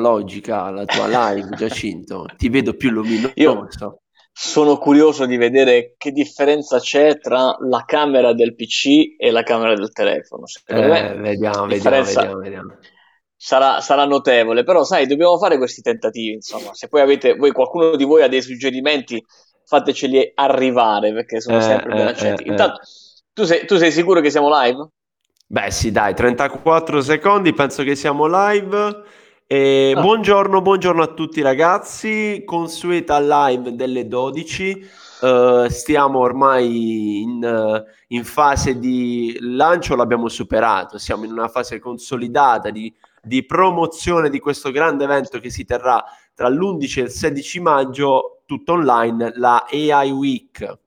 tecnologica la tua live, Giacinto? Ti vedo più luminoso. Io sono curioso di vedere che differenza c'è tra la camera del PC e la camera del telefono. Eh, me, vediamo, vediamo, vediamo, vediamo. Sarà, sarà, notevole, però sai, dobbiamo fare questi tentativi, insomma. Se poi avete, voi, qualcuno di voi ha dei suggerimenti, fateceli arrivare, perché sono eh, sempre ben eh, accetti. Eh, Intanto, tu sei, tu sei sicuro che siamo live? Beh sì, dai, 34 secondi, penso che siamo live. E ah. Buongiorno, buongiorno a tutti ragazzi, consueta live delle 12, uh, eh, stiamo ormai in, uh, in, fase di lancio, l'abbiamo superato, siamo in una fase consolidata di, di, promozione di questo grande evento che si terrà tra l'11 e il 16 maggio, tutto online, la AI Week.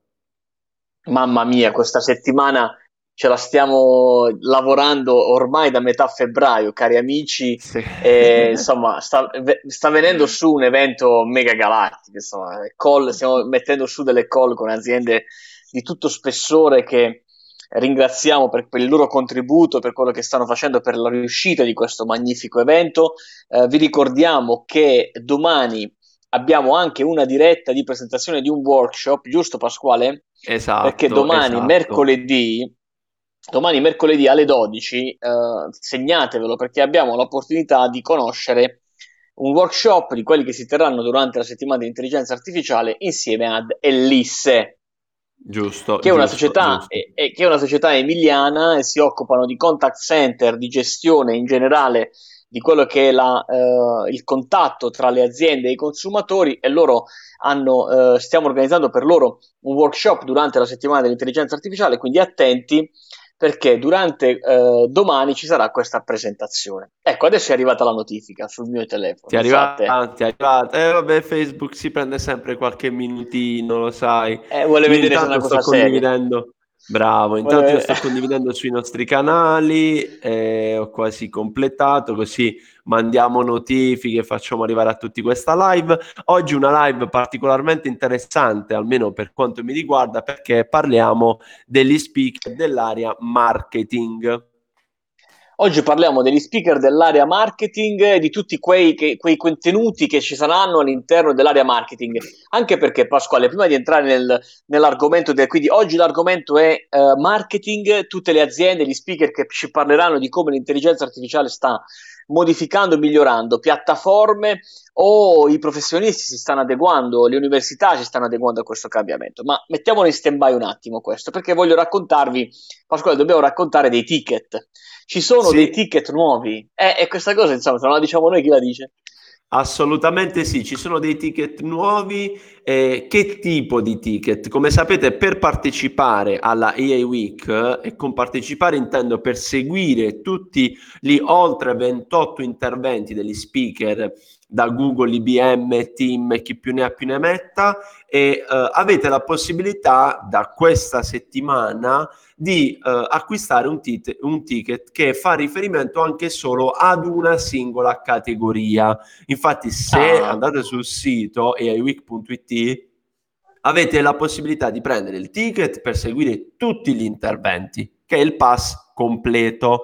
Mamma mia, questa settimana ce la stiamo lavorando ormai da metà febbraio, cari amici. Sì. E, insomma, sta, sta, venendo su un evento mega galattico. Insomma, call, stiamo mettendo su delle call con aziende di tutto spessore che ringraziamo per, per, il loro contributo, per quello che stanno facendo per la riuscita di questo magnifico evento. Eh, vi ricordiamo che domani abbiamo anche una diretta di presentazione di un workshop, giusto Pasquale? Esatto. Perché domani, esatto. mercoledì, domani mercoledì alle 12, eh, segnatevelo perché abbiamo l'opportunità di conoscere un workshop di quelli che si terranno durante la settimana di intelligenza artificiale insieme ad Ellisse. Giusto, che, è una società, è, è, che è una società emiliana e si occupano di contact center, di gestione in generale di quello che è la, eh, il contatto tra le aziende e i consumatori e loro hanno, eh, stiamo organizzando per loro un workshop durante la settimana dell'intelligenza artificiale, quindi attenti perché durante eh, domani ci sarà questa presentazione. Ecco, adesso è arrivata la notifica sul mio telefono. Ti è arrivata? Ti è arrivata. Eh, vabbè, Facebook si prende sempre qualche minutino, lo sai. Eh, vuole io vedere se è una cosa condividendo. Bravo, intanto io sto condividendo sui nostri canali, eh, ho quasi completato, così mandiamo notifiche, facciamo arrivare a tutti questa live. Oggi una live particolarmente interessante, almeno per quanto mi riguarda, perché parliamo degli speaker dell'area marketing. Oggi parliamo degli speaker dell'area marketing e di tutti quei, che, quei, contenuti che ci saranno all'interno dell'area marketing. Anche perché, Pasquale, prima di entrare nel, nell'argomento, del, quindi oggi l'argomento è uh, marketing, tutte le aziende, gli speaker che ci parleranno di come l'intelligenza artificiale sta modificando, migliorando piattaforme o i professionisti si stanno adeguando, le università si stanno adeguando a questo cambiamento. Ma mettiamolo in stand by un attimo questo, perché voglio raccontarvi, Pasquale, dobbiamo raccontare dei ticket. Ci sono sì. dei ticket nuovi eh, e questa cosa, insomma, se non la diciamo noi, chi la dice? Assolutamente sì, ci sono dei ticket nuovi. Eh, che tipo di ticket? Come sapete, per partecipare alla EA Week, e con partecipare intendo per seguire tutti gli oltre 28 interventi degli speaker da Google, IBM, Team chi più ne ha più ne metta, e eh, avete la possibilità da questa settimana di uh, acquistare un, tit- un, ticket che fa riferimento anche solo ad una singola categoria. Infatti, se ah. andate sul sito aiweek.it avete la possibilità di prendere il ticket per seguire tutti gli interventi, che è il pass completo.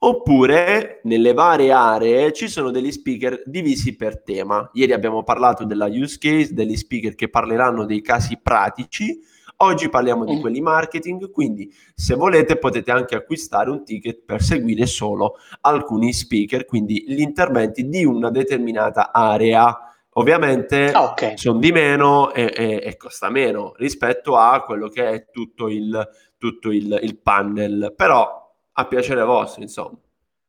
Oppure nelle varie aree ci sono degli speaker divisi per tema. Ieri abbiamo parlato della use case, degli speaker che parleranno dei casi pratici Oggi parliamo di mm. quelli marketing, quindi se volete potete anche acquistare un ticket per seguire solo alcuni speaker, quindi gli interventi di una determinata area. Ovviamente ah, okay. sono di meno e, e, e, costa meno rispetto a quello che è tutto il, tutto il, il panel, però a piacere vostro, insomma.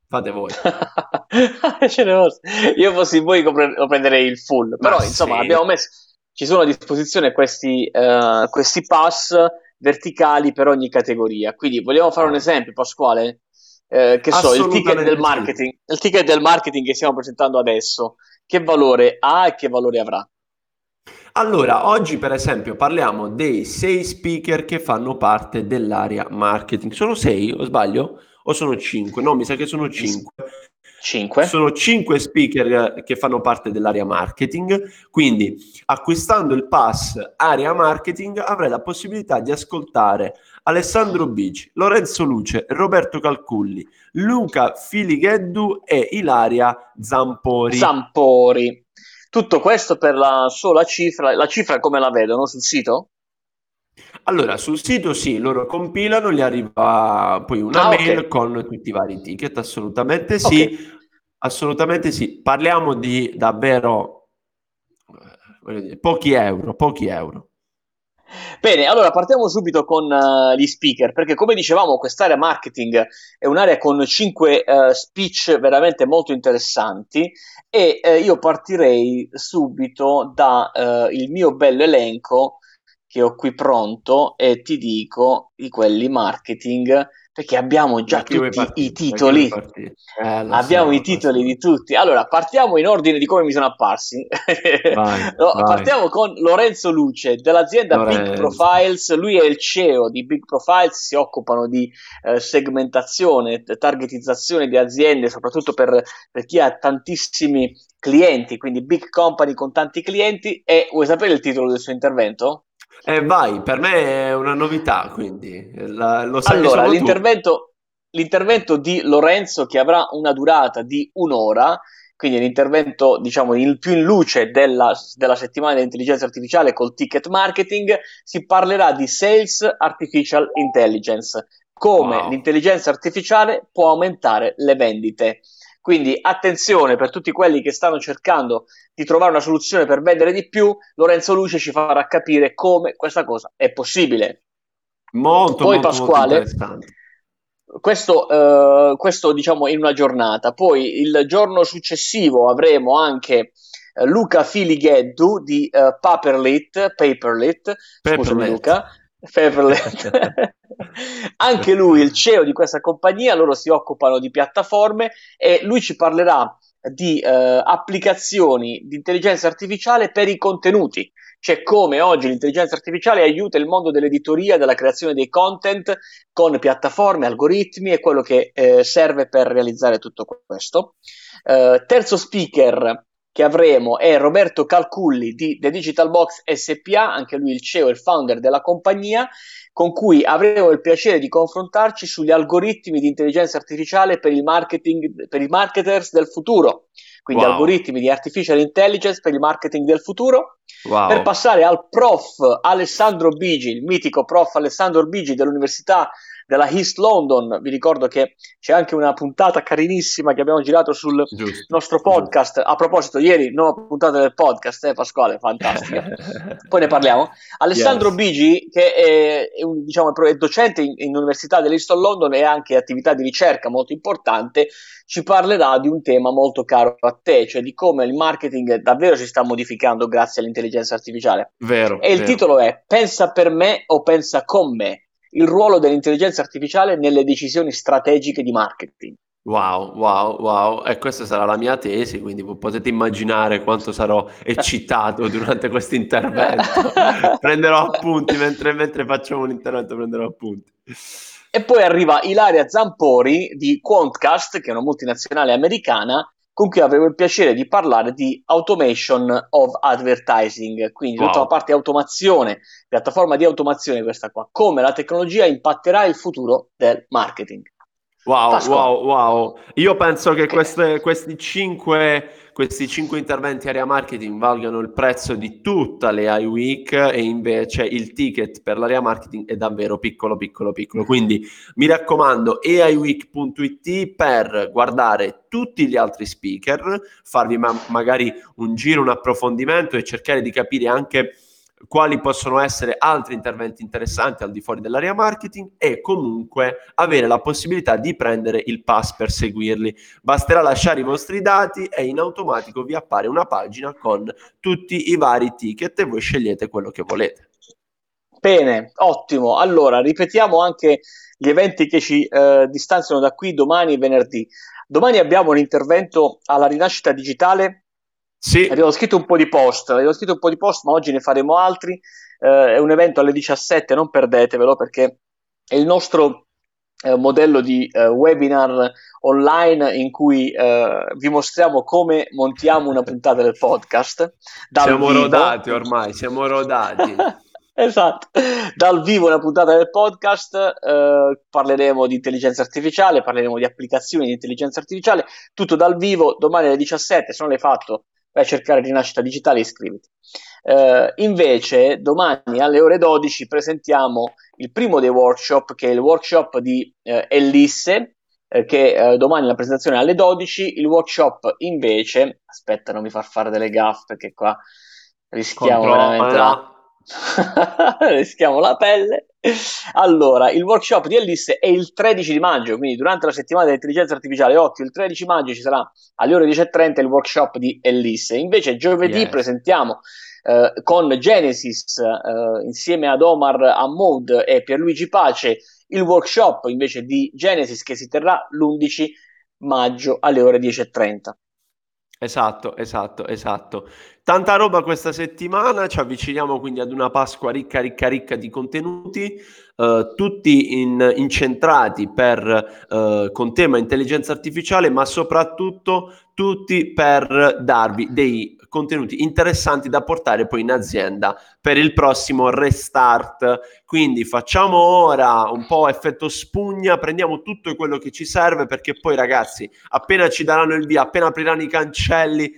Fate voi. a piacere vostro. Io fossi voi lo prenderei il full, però Ma insomma sì. abbiamo messo ci sono a disposizione questi, uh, questi pass verticali per ogni categoria. Quindi vogliamo fare un esempio, Pasquale? Eh, che so, il ticket del marketing, il ticket del marketing che stiamo presentando adesso, che valore ha e che valore avrà? Allora, oggi per esempio parliamo dei sei speaker che fanno parte dell'area marketing. Sono sei, o sbaglio? O sono cinque? No, mi sa che sono cinque. 5. Sono 5 speaker che fanno parte dell'area marketing, quindi acquistando il pass area marketing avrai la possibilità di ascoltare Alessandro Bici, Lorenzo Luce, Roberto Calculli, Luca Filigheddu e Ilaria Zampori. Zampori. Tutto questo per la sola cifra, la cifra come la vedono sul sito? Allora, sul sito sì, loro compilano, gli arriva poi una ah, mail okay. con tutti i vari ticket, assolutamente sì, okay. assolutamente sì. Parliamo di davvero eh, dire, pochi euro, pochi euro. Bene, allora partiamo subito con uh, gli speaker, perché come dicevamo quest'area marketing è un'area con cinque uh, speech veramente molto interessanti e uh, io partirei subito dal mio bello elenco che ho qui pronto e ti dico di quelli marketing perché abbiamo già tutti partire, i titoli. Eh, abbiamo so, i titoli di tutti. Allora, partiamo in ordine di come mi sono apparsi. Vai, no, vai. Partiamo con Lorenzo Luce dell'azienda Lorenzo. Big Profiles. Lui è il CEO di Big Profiles, si occupano di eh, segmentazione, targetizzazione di aziende, soprattutto per, per chi ha tantissimi clienti, quindi big company con tanti clienti. E vuoi sapere il titolo del suo intervento? Eh, vai, per me è una novità, quindi la, lo sai allora, l'intervento, l'intervento, di Lorenzo che avrà una durata di un'ora, quindi l'intervento diciamo il più in luce della, della settimana dell'intelligenza artificiale col ticket marketing, si parlerà di Sales Artificial Intelligence, come wow. l'intelligenza artificiale può aumentare le vendite. Quindi attenzione per tutti quelli che stanno cercando di trovare una soluzione per vendere di più, Lorenzo Luce ci farà capire come questa cosa è possibile. Molto, Poi molto, Pasquale, molto questo, uh, questo diciamo in una giornata. Poi il giorno successivo avremo anche uh, Luca Filigheddu di uh, Paperlit, Paperlit, Paperlit. scusami Luca, Paperlit. Anche lui, il CEO di questa compagnia, loro si occupano di piattaforme e lui ci parlerà di eh, applicazioni di intelligenza artificiale per i contenuti, cioè come oggi l'intelligenza artificiale aiuta il mondo dell'editoria, della creazione dei content con piattaforme, algoritmi e quello che eh, serve per realizzare tutto questo. Eh, terzo speaker che avremo è Roberto Calculli di The Digital Box SPA, anche lui il CEO e il founder della compagnia, con cui avremo il piacere di confrontarci sugli algoritmi di intelligenza artificiale per il marketing, per i marketers del futuro. Quindi wow. algoritmi di artificial intelligence per il marketing del futuro. Wow. Per passare al prof Alessandro Bigi, il mitico prof Alessandro Bigi dell'Università della East London. Vi ricordo che c'è anche una puntata carinissima che abbiamo girato sul giusto, nostro podcast. Giusto. A proposito, ieri, nuova puntata del podcast, eh, Pasquale, fantastica. Poi ne parliamo. Alessandro yes. Bigi, che è, è, un, diciamo, è docente in, in Università dell'East London e ha anche attività di ricerca molto importante, ci parlerà di un tema molto caro a te, cioè di come il marketing davvero si sta modificando grazie all'intelligenza artificiale. Vero. E il vero. titolo è Pensa per me o pensa con me il ruolo dell'intelligenza artificiale nelle decisioni strategiche di marketing. Wow, wow, wow. E questa sarà la mia tesi, quindi potete immaginare quanto sarò eccitato durante questo intervento. prenderò appunti mentre, mentre facciamo un intervento, prenderò appunti. E poi arriva Ilaria Zampori di Quantcast, che è una multinazionale americana, con cui avevo il piacere di parlare di automation of advertising, quindi wow. tutta la parte automazione, piattaforma di automazione questa qua, come la tecnologia impatterà il futuro del marketing. Wow, Pasqua. wow, wow. Io penso che queste, questi, cinque, questi cinque interventi area marketing valgano il prezzo di tutta le iWeek e invece il ticket per l'area marketing è davvero piccolo, piccolo, piccolo. Quindi mi raccomando, aiweek.it per guardare tutti gli altri speaker, farvi ma- magari un giro, un approfondimento e cercare di capire anche quali possono essere altri interventi interessanti al di fuori dell'area marketing e comunque avere la possibilità di prendere il pass per seguirli. Basterà lasciare i vostri dati e in automatico vi appare una pagina con tutti i vari ticket e voi scegliete quello che volete. Bene, ottimo. Allora, ripetiamo anche gli eventi che ci eh, distanziano da qui domani e venerdì. Domani abbiamo un intervento alla rinascita digitale sì. Abbiamo scritto un po' di post, abbiamo scritto un po' di post, ma oggi ne faremo altri. Eh, è un evento alle 17, non perdetevelo perché è il nostro eh, modello di eh, webinar online in cui eh, vi mostriamo come montiamo una puntata del podcast. siamo vivo. rodati ormai, siamo rodati. esatto, dal vivo una puntata del podcast eh, parleremo di intelligenza artificiale, parleremo di applicazioni di intelligenza artificiale, tutto dal vivo, domani alle 17, se non l'hai fatto vai a cercare Rinascita Digitale e iscriviti. Uh, invece, domani alle ore 12 presentiamo il primo dei workshop, che è il workshop di uh, Ellisse, uh, che domani la presentazione è alle 12. Il workshop invece, aspetta, non mi far fare delle gaffe perché qua rischiamo Controlla. veramente la... rischiamo la pelle. Allora, il workshop di Ellisse è il 13 di maggio, quindi durante la settimana dell'intelligenza artificiale 8, il 13 maggio ci sarà alle ore 10.30 il workshop di Ellisse. Invece giovedì yes. presentiamo eh, con Genesis eh, insieme ad Omar Hamoud e Pierluigi Pace il workshop invece di Genesis che si terrà l'11 maggio alle ore 10.30. Esatto, esatto, esatto. Tanta roba questa settimana, ci avviciniamo quindi ad una Pasqua ricca, ricca, ricca di contenuti, eh, tutti in, incentrati per, eh, con tema intelligenza artificiale, ma soprattutto tutti per darvi dei contenuti interessanti da portare poi in azienda per il prossimo restart. Quindi facciamo ora un po' effetto spugna, prendiamo tutto quello che ci serve perché poi ragazzi, appena ci daranno il via, appena apriranno i cancelli,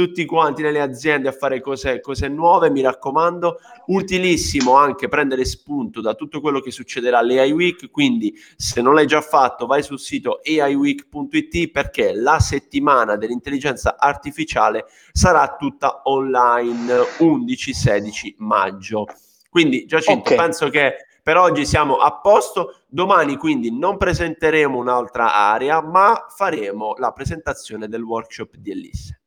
tutti quanti nelle aziende a fare cose, cose, nuove, mi raccomando. Utilissimo anche prendere spunto da tutto quello che succederà all'AI Week, quindi se non l'hai già fatto vai sul sito aiweek.it perché la settimana dell'intelligenza artificiale sarà tutta online 11-16 maggio. Quindi Giacinto, okay. penso che per oggi siamo a posto. Domani quindi non presenteremo un'altra area, ma faremo la presentazione del workshop di Elisse.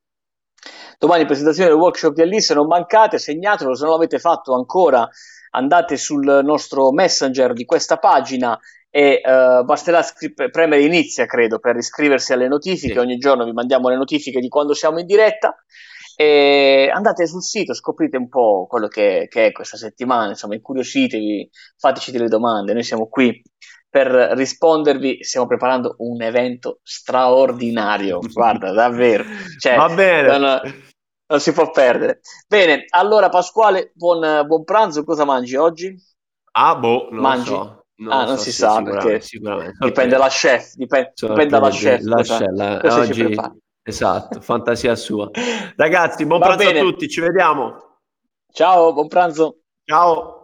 Domani presentazione del workshop di Alice, non mancate, segnatelo, se non l'avete fatto ancora andate sul nostro messenger di questa pagina e uh, basterà scri- premere inizia, credo, per iscriversi alle notifiche. Sì. Ogni giorno vi mandiamo le notifiche di quando siamo in diretta. E andate sul sito, scoprite un po' quello che, che è questa settimana, insomma, incuriositevi, fateci delle domande. Noi siamo qui per rispondervi. Stiamo preparando un evento straordinario, guarda, davvero. Cioè, Va bene. Non, non, si può perdere. Bene, allora Pasquale, buon, buon pranzo. Cosa mangi oggi? Ah, boh, non mangi? so. Non ah, non so, si sì, sa perché sicuramente. dipende dalla chef, dipende, dipende dalla chef. La cosa, chef la, cosa oggi, esatto, fantasia sua. Ragazzi, buon Va pranzo bene. a tutti, ci vediamo. Ciao, buon pranzo. Ciao.